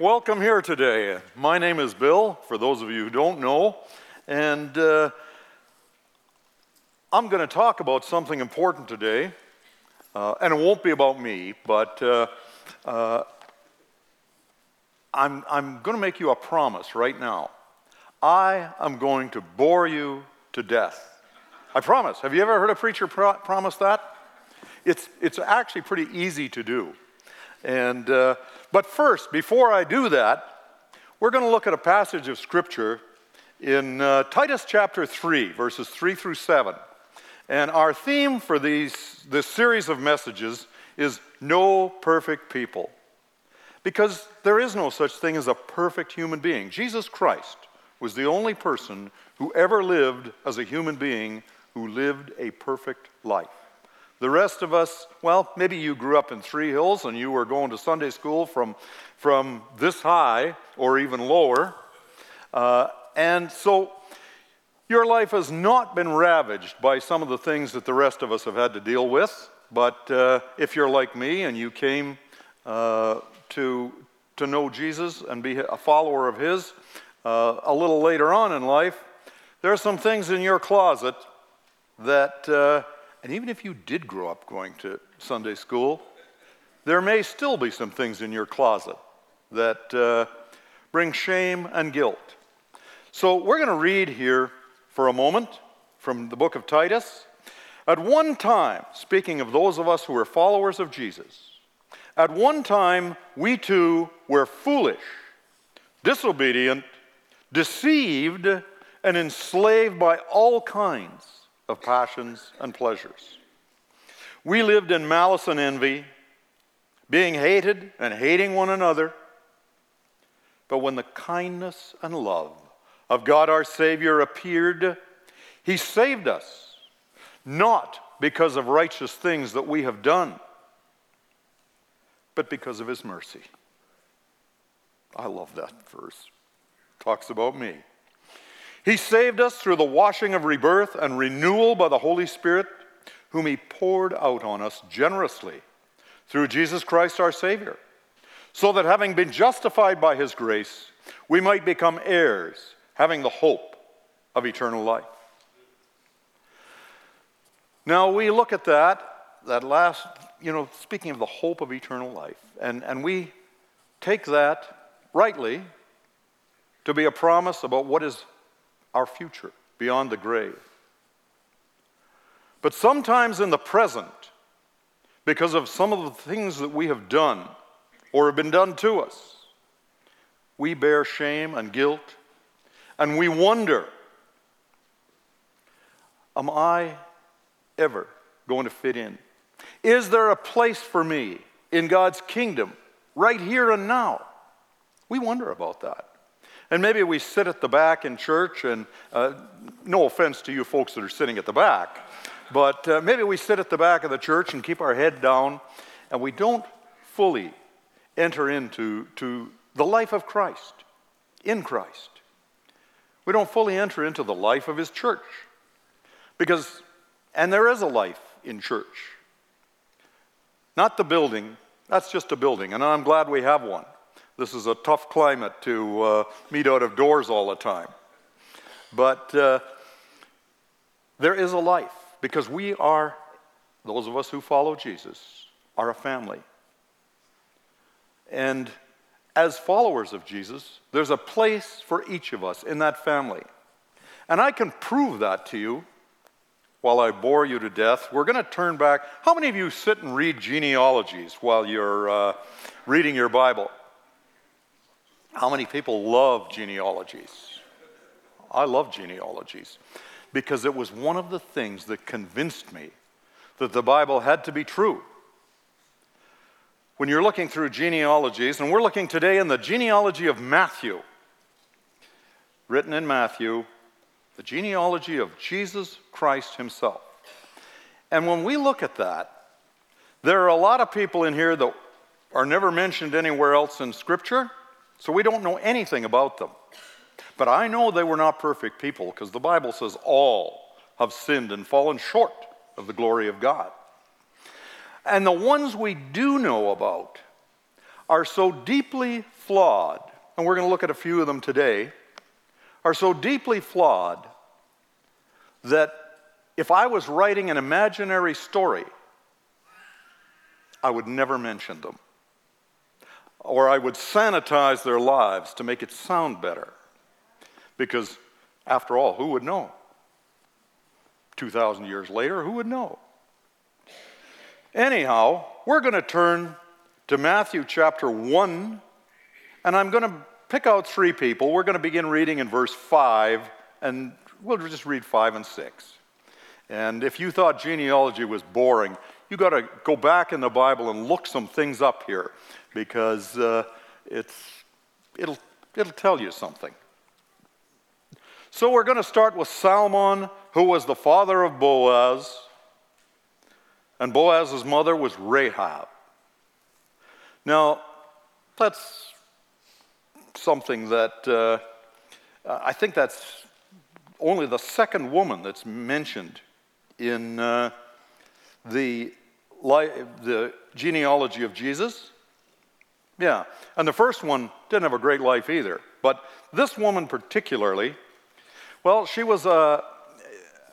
welcome here today. My name is Bill, for those of you who don't know, and uh, I'm going to talk about something important today. Uh, and it won't be about me, but uh, uh I'm, I'm going to make you a promise right now. I am going to bore you to death. I promise. Have you ever heard a preacher pro- promise that? It's, it's actually pretty easy to do. And, uh, but first, before I do that, we're going to look at a passage of Scripture in uh, Titus chapter 3, verses 3 through 7. And our theme for these, this series of messages is No Perfect People. Because there is no such thing as a perfect human being. Jesus Christ was the only person who ever lived as a human being who lived a perfect life. The rest of us, well, maybe you grew up in Three Hills and you were going to Sunday school from, from this high or even lower. Uh, and so your life has not been ravaged by some of the things that the rest of us have had to deal with. But uh, if you're like me and you came uh, to, to know Jesus and be a follower of His uh, a little later on in life, there are some things in your closet that, uh, and even if you did grow up going to Sunday school, there may still be some things in your closet that uh, bring shame and guilt. So we're going to read here for a moment from the book of Titus. At one time, speaking of those of us who are followers of Jesus, at one time we too were foolish, disobedient, deceived, and enslaved by all kinds of passions and pleasures. We lived in malice and envy, being hated and hating one another. But when the kindness and love of God our Savior appeared, He saved us, not because of righteous things that we have done, but because of His mercy. I love that verse. Talks about me. He saved us through the washing of rebirth and renewal by the Holy Spirit, whom He poured out on us generously through Jesus Christ our Savior, so that having been justified by His grace, we might become heirs, having the hope of eternal life. Now we look at that, that last, you know, speaking of the hope of eternal life, and, and we take that rightly to be a promise about what is our future beyond the grave. But sometimes in the present, because of some of the things that we have done or have been done to us, we bear shame and guilt, and we wonder Am I ever going to fit in? Is there a place for me in God's kingdom right here and now? We wonder about that. And maybe we sit at the back in church, and uh, no offense to you folks that are sitting at the back, but uh, maybe we sit at the back of the church and keep our head down, and we don't fully enter into to the life of Christ, in Christ. We don't fully enter into the life of His church. Because, and there is a life in church. Not the building, that's just a building, and I'm glad we have one. This is a tough climate to uh, meet out of doors all the time. But uh, there is a life because we are, those of us who follow Jesus, are a family. And as followers of Jesus, there's a place for each of us in that family. And I can prove that to you while I bore you to death. We're going to turn back. How many of you sit and read genealogies while you're uh, reading your Bible? How many people love genealogies? I love genealogies because it was one of the things that convinced me that the Bible had to be true. When you're looking through genealogies, and we're looking today in the genealogy of Matthew, written in Matthew, the genealogy of Jesus Christ himself. And when we look at that, there are a lot of people in here that are never mentioned anywhere else in Scripture. So we don't know anything about them. But I know they were not perfect people because the Bible says all have sinned and fallen short of the glory of God. And the ones we do know about are so deeply flawed, and we're going to look at a few of them today, are so deeply flawed that if I was writing an imaginary story, I would never mention them. Or I would sanitize their lives to make it sound better. Because, after all, who would know? 2,000 years later, who would know? Anyhow, we're going to turn to Matthew chapter 1, and I'm going to pick out three people. We're going to begin reading in verse 5, and we'll just read 5 and 6. And if you thought genealogy was boring, you got to go back in the Bible and look some things up here because uh, it's, it'll, it'll tell you something. So we're going to start with Salmon, who was the father of Boaz, and Boaz's mother was Rahab. Now, that's something that uh, I think that's only the second woman that's mentioned in uh, the, the genealogy of Jesus. Yeah, and the first one didn't have a great life either. But this woman, particularly, well, she was a,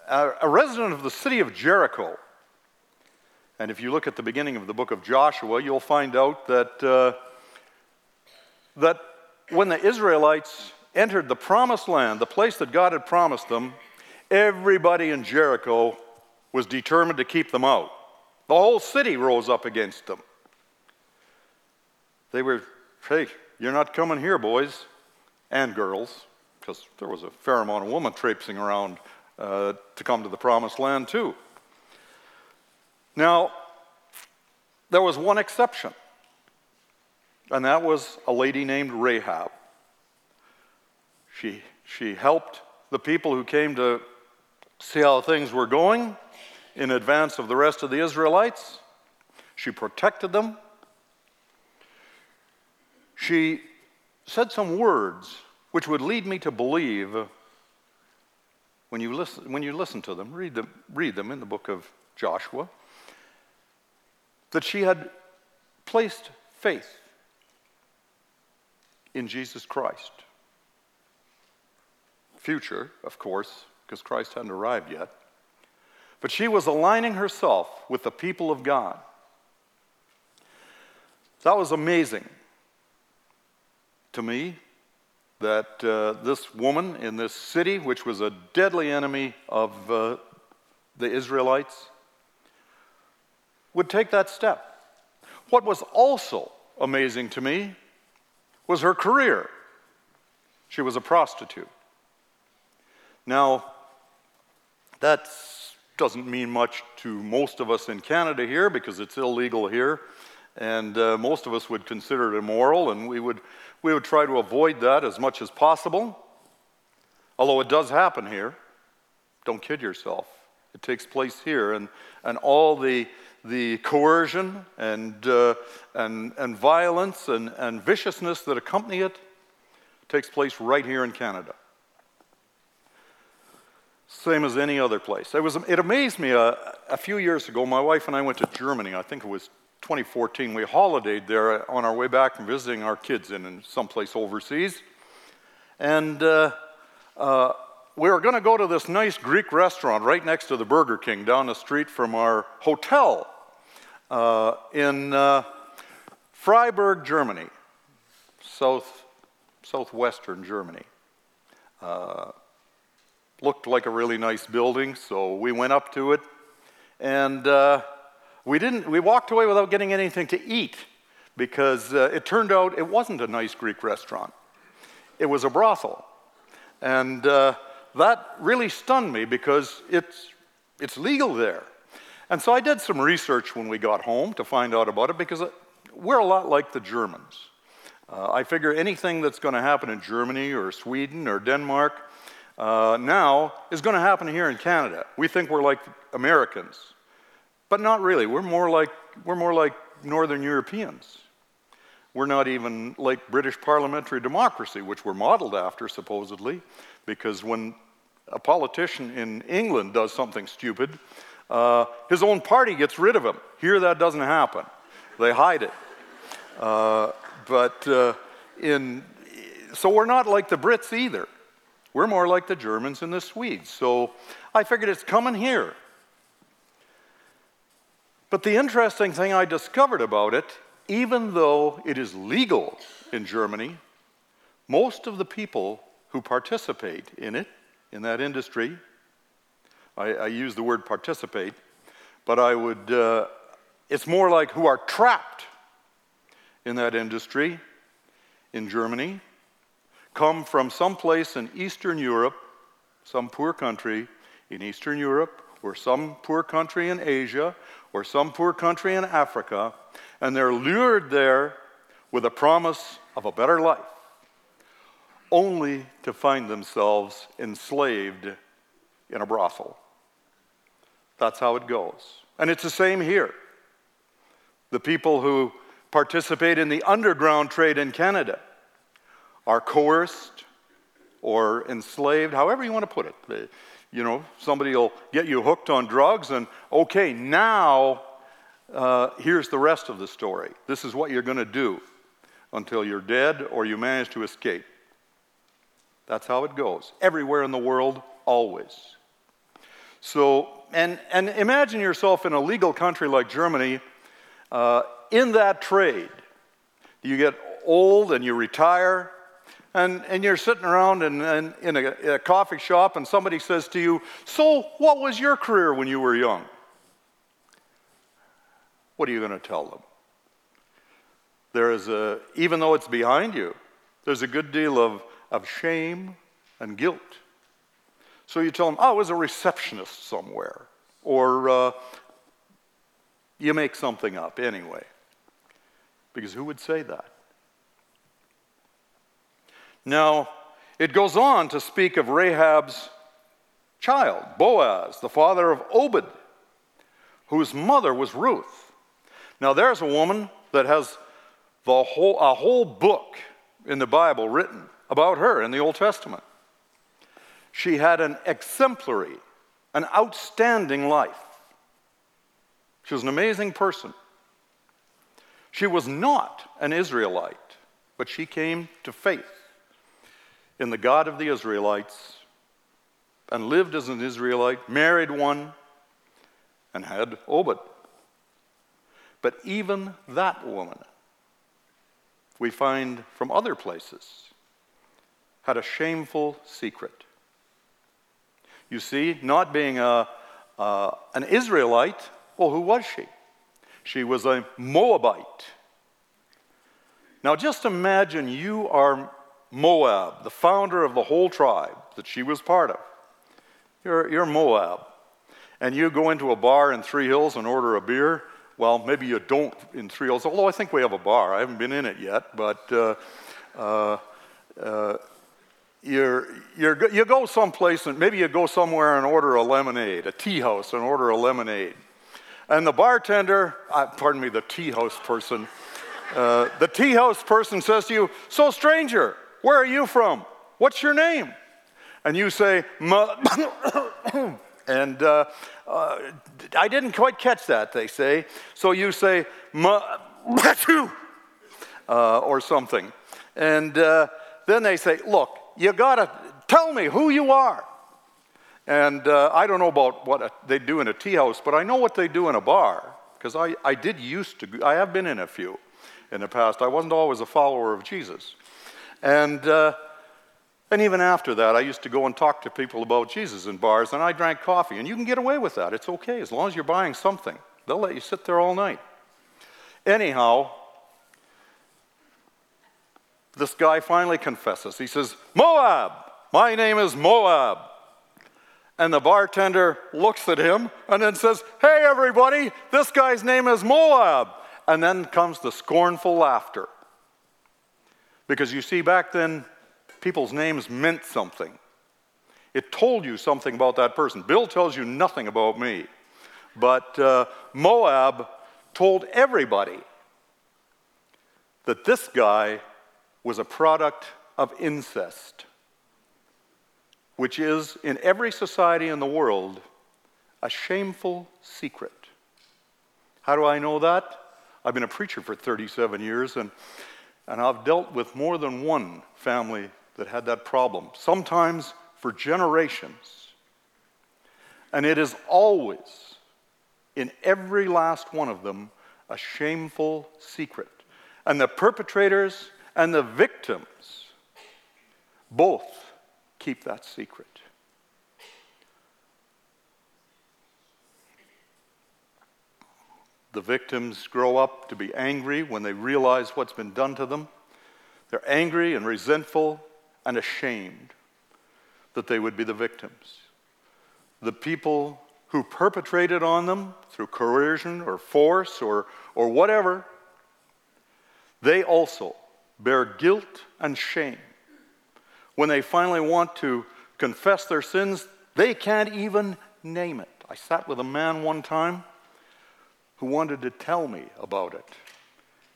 a, resident of the city of Jericho. And if you look at the beginning of the book of Joshua, you'll find out that, uh, that when the Israelites entered the promised land, the place that God had promised them, everybody in Jericho was determined to keep them out. The whole city rose up against them. They were, hey, you're not coming here, boys and girls, because there was a fair amount of women traipsing around uh, to come to the promised land, too. Now, there was one exception, and that was a lady named Rahab. She, she helped the people who came to see how things were going in advance of the rest of the Israelites. She protected them. She said some words which would lead me to believe when you listen, when you listen to them, read them, read them in the book of Joshua that she had placed faith in Jesus Christ. Future, of course, because Christ hadn't arrived yet. But she was aligning herself with the people of God. That was amazing to me that uh, this woman in this city, which was a deadly enemy of uh, the Israelites, would take that step. What was also amazing to me was her career. She was a prostitute. Now, that doesn't mean much to most of us in Canada here because it's illegal here, and uh, most of us would consider it immoral, and we would, we would try to avoid that as much as possible. Although it does happen here. Don't kid yourself. It takes place here, and, and all the, the coercion and, uh, and, and violence and, and viciousness that accompany it takes place right here in Canada. Same as any other place. It, was, it amazed me uh, a few years ago. My wife and I went to Germany. I think it was 2014. We holidayed there on our way back from visiting our kids in, in someplace overseas. And uh, uh, we were going to go to this nice Greek restaurant right next to the Burger King down the street from our hotel uh, in uh, Freiburg, Germany, south, southwestern Germany. Uh, looked like a really nice building, so we went up to it, and uh, we didn't. We walked away without getting anything to eat because uh, it turned out it wasn't a nice Greek restaurant. It was a brothel, and uh, that really stunned me because it's, it's legal there. And so I did some research when we got home to find out about it because we're a lot like the Germans. Uh, I figure anything that's going to happen in Germany or Sweden or Denmark uh, now is going to happen here in Canada. We think we're like Americans, but not really. We're more like, we're more like Northern Europeans. We're not even like British parliamentary democracy, which we're modeled after, supposedly, because when a politician in England does something stupid, uh, his own party gets rid of him. Here, that doesn't happen. They hide it. Uh, but uh, in, so we're not like the Brits either. We're more like the Germans and the Swedes. So I figured it's coming here. But the interesting thing I discovered about it, even though it is legal in Germany, most of the people who participate in it, in that industry, I, I use the word participate, but I would, uh, it's more like who are trapped in that industry in Germany, come from some place in Eastern Europe, some poor country in Eastern Europe, or some poor country in Asia, or some poor country in Africa, and they're lured there with a promise of a better life, only to find themselves enslaved in a brothel. That's how it goes. And it's the same here. The people who participate in the underground trade in Canada are coerced or enslaved, however you want to put it. You know, somebody will get you hooked on drugs, and okay, now uh, here's the rest of the story. This is what you're going to do until you're dead or you manage to escape. That's how it goes. Everywhere in the world, always. So, and, and imagine yourself in a legal country like Germany uh, in that trade. You get old and you retire, and, and you're sitting around in, in, in, a, a coffee shop, and somebody says to you, So, what was your career when you were young? What are you going to tell them? There is a, even though it's behind you, there's a good deal of, of shame and guilt. So you tell them, oh, I was a receptionist somewhere. Or uh, you make something up anyway. Because who would say that? Now, it goes on to speak of Rahab's child, Boaz, the father of Obed, whose mother was Ruth. Now, there's a woman that has the whole, a whole book in the Bible written about her in the Old Testament. She had an exemplary, an outstanding life. She was an amazing person. She was not an Israelite, but she came to faith in the God of the Israelites and lived as an Israelite, married one, and had Obed. But even that woman, we find from other places, had a shameful secret. You see, not being a, uh, an Israelite, well, who was she? She was a Moabite. Now, just imagine you are Moab, the founder of the whole tribe that she was part of. You're, you're Moab. And you go into a bar in Three Hills and order a beer. Well, maybe you don't in Three Hills, although I think we have a bar. I haven't been in it yet, but uh, uh, uh, you're, you're, you go someplace and maybe you go somewhere and order a lemonade, a tea house, and order a lemonade. And the bartender, uh, pardon me, the tea house person, uh, the tea house person says to you, So, stranger, where are you from? What's your name? And you say, and uh, uh, I didn't quite catch that, they say. So you say, uh, or something. And uh, then they say, Look, you gotta tell me who you are. And uh, I don't know about what they do in a tea house, but I know what they do in a bar, because I, I did used to, I have been in a few in the past. I wasn't always a follower of Jesus. And, uh, and even after that, I used to go and talk to people about Jesus in bars, and I drank coffee. And you can get away with that. It's okay as long as you're buying something. They'll let you sit there all night. Anyhow, this guy finally confesses. He says, Moab, my name is Moab. And the bartender looks at him and then says, Hey, everybody, this guy's name is Moab. And then comes the scornful laughter. Because you see, back then, people's names meant something. It told you something about that person. Bill tells you nothing about me. But uh, Moab told everybody that this guy was a product of incest, which is, in every society in the world, a shameful secret. How do I know that? I've been a preacher for 37 years, and And I've dealt with more than one family that had that problem, sometimes for generations. And it is always, in every last one of them, a shameful secret. And the perpetrators and the victims both keep that secret. The victims grow up to be angry when they realize what's been done to them. They're angry and resentful and ashamed that they would be the victims. The people who perpetrated on them through coercion or force or, or whatever, they also bear guilt and shame. When they finally want to confess their sins, they can't even name it. I sat with a man one time who wanted to tell me about it.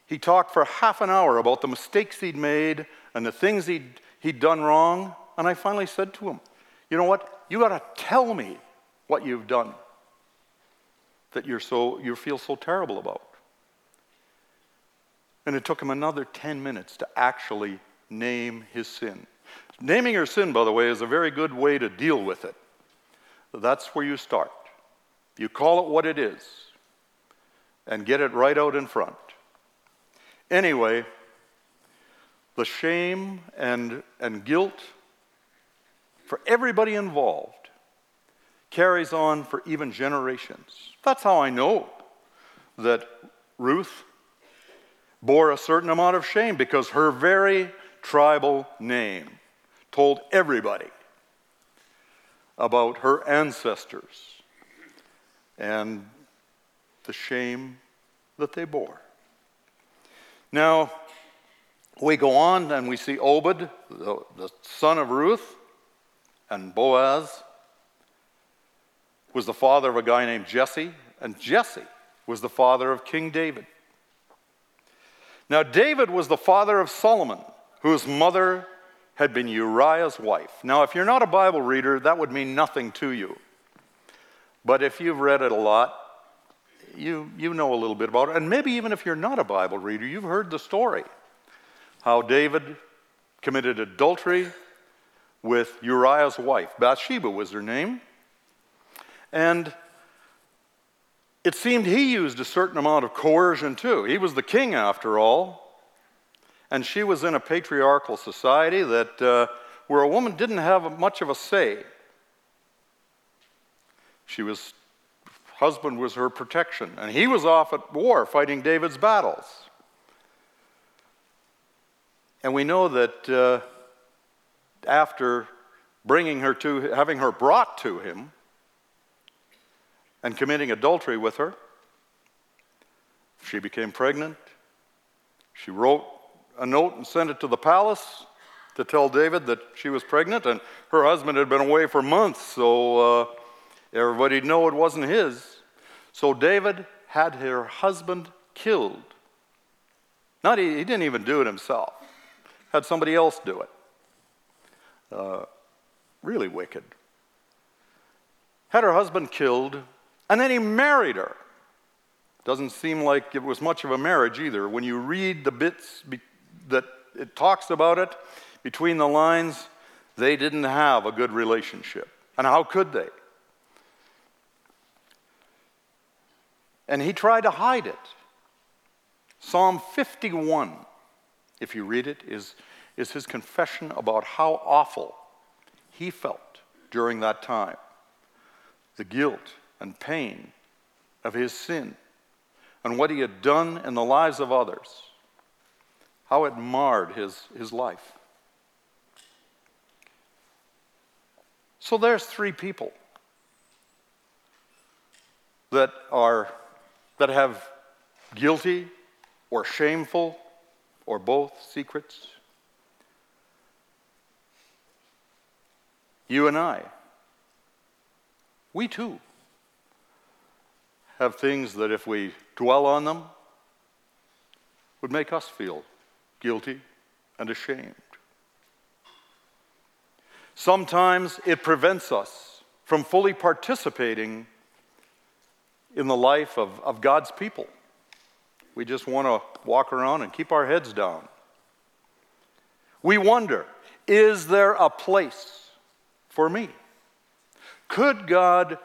He talked for half an hour about the mistakes he'd made and the things he'd, he'd done wrong. And I finally said to him, You know what? You got to tell me what you've done that you're so, you feel so terrible about. And it took him another 10 minutes to actually name his sin. Naming your sin, by the way, is a very good way to deal with it. That's where you start. You call it what it is and get it right out in front. Anyway, the shame and, and guilt for everybody involved carries on for even generations. That's how I know that Ruth bore a certain amount of shame because her very tribal name told everybody about her ancestors and the shame that they bore. Now, we go on and we see Obed, the, the son of Ruth, and Boaz was the father of a guy named Jesse, and Jesse was the father of King David. Now, David was the father of Solomon, whose mother had been Uriah's wife. Now, if you're not a Bible reader, that would mean nothing to you. But if you've read it a lot, you, you know a little bit about it. And maybe even if you're not a Bible reader, you've heard the story how David committed adultery with Uriah's wife. Bathsheba was her name. And it seemed he used a certain amount of coercion too. He was the king, after all. And she was in a patriarchal society that, uh, where a woman didn't have much of a say. She was husband was her protection. And he was off at war fighting David's battles. And we know that uh, after bringing her to, having her brought to him and committing adultery with her, she became pregnant. She wrote a note and sent it to the palace to tell David that she was pregnant, and her husband had been away for months, so uh, everybody know it wasn't his. So David had her husband killed. Not he, he didn't even do it himself. Had somebody else do it. Uh, really wicked. Had her husband killed, and then he married her. Doesn't seem like it was much of a marriage either. When you read the bits be- that it talks about it between the lines, they didn't have a good relationship. And how could they? And he tried to hide it. Psalm 51, if you read it, is, is his confession about how awful he felt during that time. The guilt and pain of his sin and what he had done in the lives of others, how it marred his, his life. So there's three people that are that have guilty or shameful or both secrets? You and I, we too have things that if we dwell on them would make us feel guilty and ashamed. Sometimes it prevents us from fully participating in the life of, of God's people. We just want to walk around and keep our heads down We wonder is there a place for me? Could God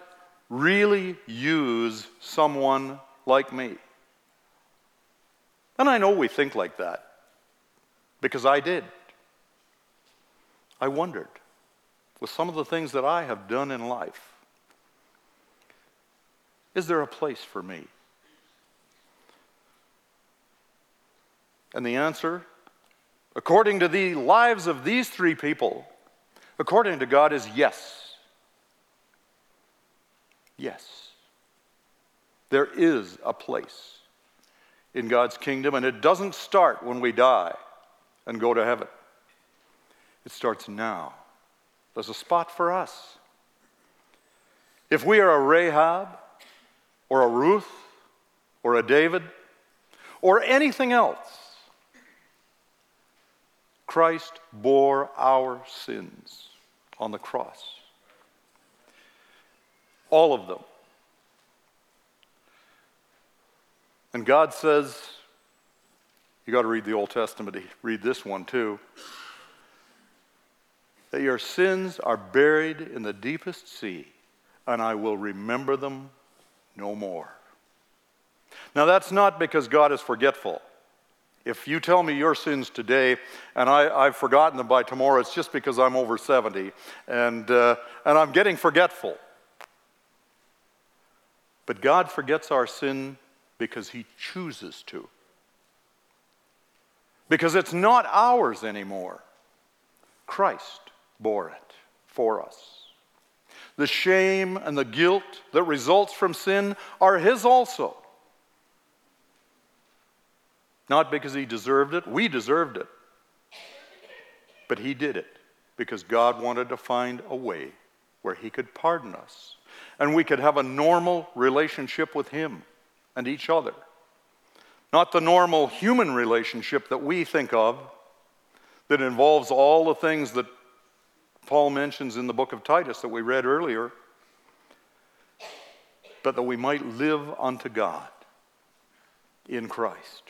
really use someone like me? And I know we think like that because I did. I wondered with some of the things that I have done in life is there a place for me? And the answer, according to the lives of these three people, according to God, is yes. Yes. There is a place in God's kingdom, and it doesn't start when we die and go to heaven. It starts now. There's a spot for us. If we are a Rahab or a Ruth or a David or anything else, Christ bore our sins on the cross. All of them. And God says, you got to read the Old Testament, read this one too, that your sins are buried in the deepest sea, and I will remember them no more. Now, that's not because God is forgetful. If you tell me your sins today and I, have forgotten them by tomorrow, it's just because I'm over 70 and, uh, and I'm getting forgetful. But God forgets our sin because He chooses to. Because it's not ours anymore. Christ bore it for us. The shame and the guilt that results from sin are His also. Not because he deserved it, we deserved it. But he did it because God wanted to find a way where he could pardon us and we could have a normal relationship with him and each other. Not the normal human relationship that we think of that involves all the things that Paul mentions in the book of Titus that we read earlier, but that we might live unto God in Christ.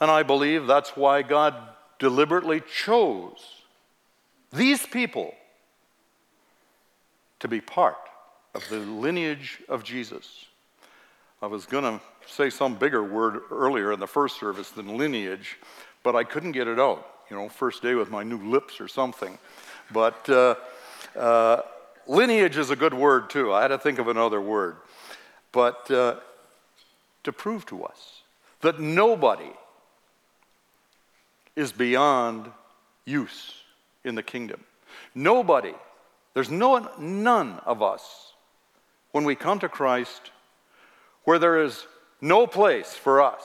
And I believe that's why God deliberately chose these people to be part of the lineage of Jesus. I was going to say some bigger word earlier in the first service than lineage, but I couldn't get it out. You know, first day with my new lips or something. But uh, uh, lineage is a good word too. I had to think of another word. But uh, to prove to us that nobody is beyond use in the kingdom. Nobody, there's no, none of us, when we come to Christ, where there is no place for us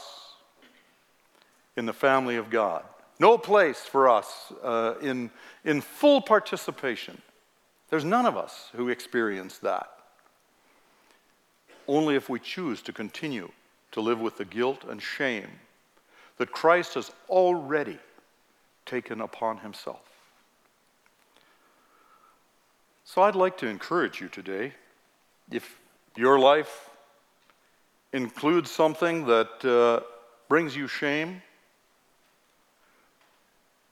in the family of God, no place for us uh, in, in full participation. There's none of us who experience that. Only if we choose to continue to live with the guilt and shame that Christ has already taken upon himself. So I'd like to encourage you today, if your life includes something that uh, brings you shame,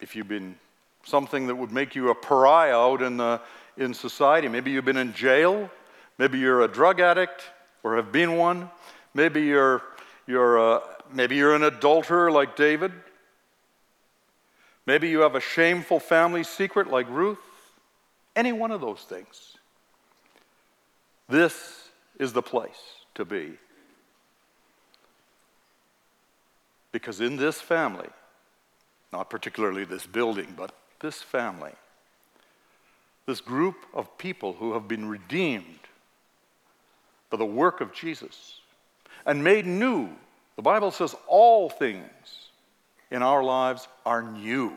if you've been something that would make you a pariah out in, the, in society, maybe you've been in jail, maybe you're a drug addict or have been one, maybe you're, you're a, Maybe you're an adulterer like David. Maybe you have a shameful family secret like Ruth. Any one of those things. This is the place to be. Because in this family, not particularly this building, but this family, this group of people who have been redeemed by the work of Jesus and made new the Bible says all things in our lives are new.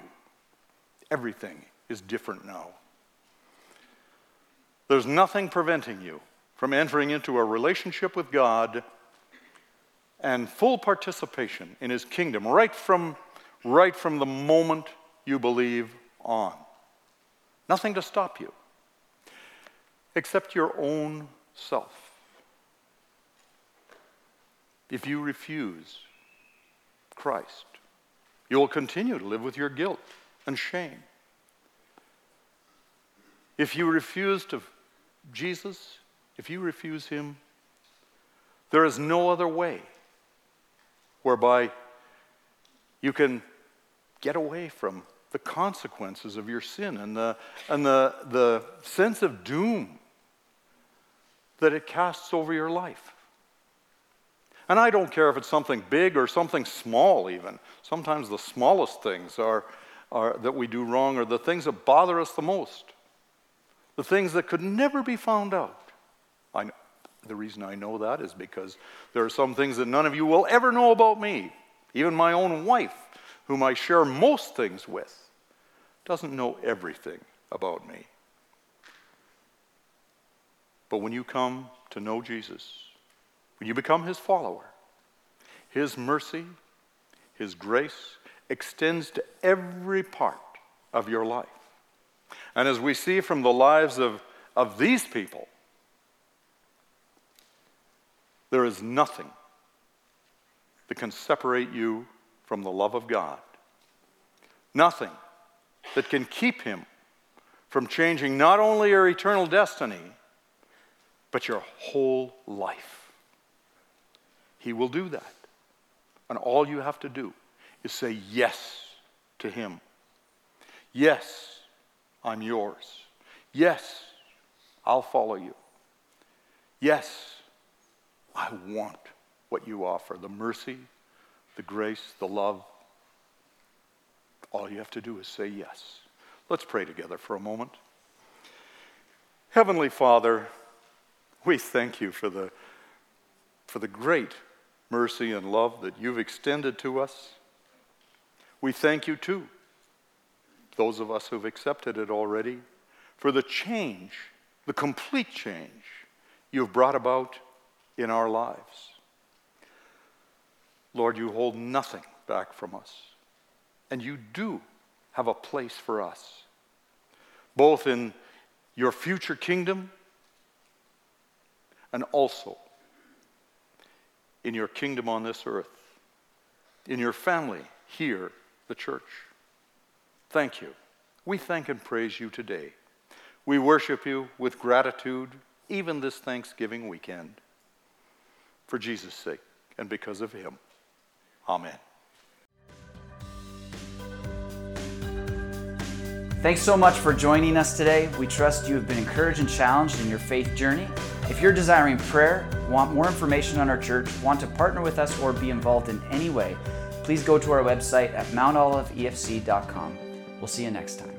Everything is different now. There's nothing preventing you from entering into a relationship with God and full participation in His kingdom right from, right from the moment you believe on. Nothing to stop you except your own self if you refuse Christ. You will continue to live with your guilt and shame. If you refuse to Jesus, if you refuse him, there is no other way whereby you can get away from the consequences of your sin and the, and the, the sense of doom that it casts over your life. And I don't care if it's something big or something small, even. Sometimes the smallest things are, are, that we do wrong are the things that bother us the most, the things that could never be found out. I, the reason I know that is because there are some things that none of you will ever know about me. Even my own wife, whom I share most things with, doesn't know everything about me. But when you come to know Jesus, when you become his follower, his mercy, his grace extends to every part of your life. And as we see from the lives of, of these people, there is nothing that can separate you from the love of God. Nothing that can keep him from changing not only your eternal destiny, but your whole life. He will do that. And all you have to do is say yes to Him. Yes, I'm yours. Yes, I'll follow you. Yes, I want what you offer the mercy, the grace, the love. All you have to do is say yes. Let's pray together for a moment. Heavenly Father, we thank you for the, for the great mercy and love that you've extended to us. We thank you too, those of us who've accepted it already, for the change, the complete change you've brought about in our lives. Lord, you hold nothing back from us, and you do have a place for us, both in your future kingdom and also in your kingdom on this earth, in your family here, the church. Thank you. We thank and praise you today. We worship you with gratitude, even this Thanksgiving weekend. For Jesus' sake and because of him. Amen. Thanks so much for joining us today. We trust you have been encouraged and challenged in your faith journey. If you're desiring prayer, want more information on our church, want to partner with us, or be involved in any way, please go to our website at mountoliveefc.com. We'll see you next time.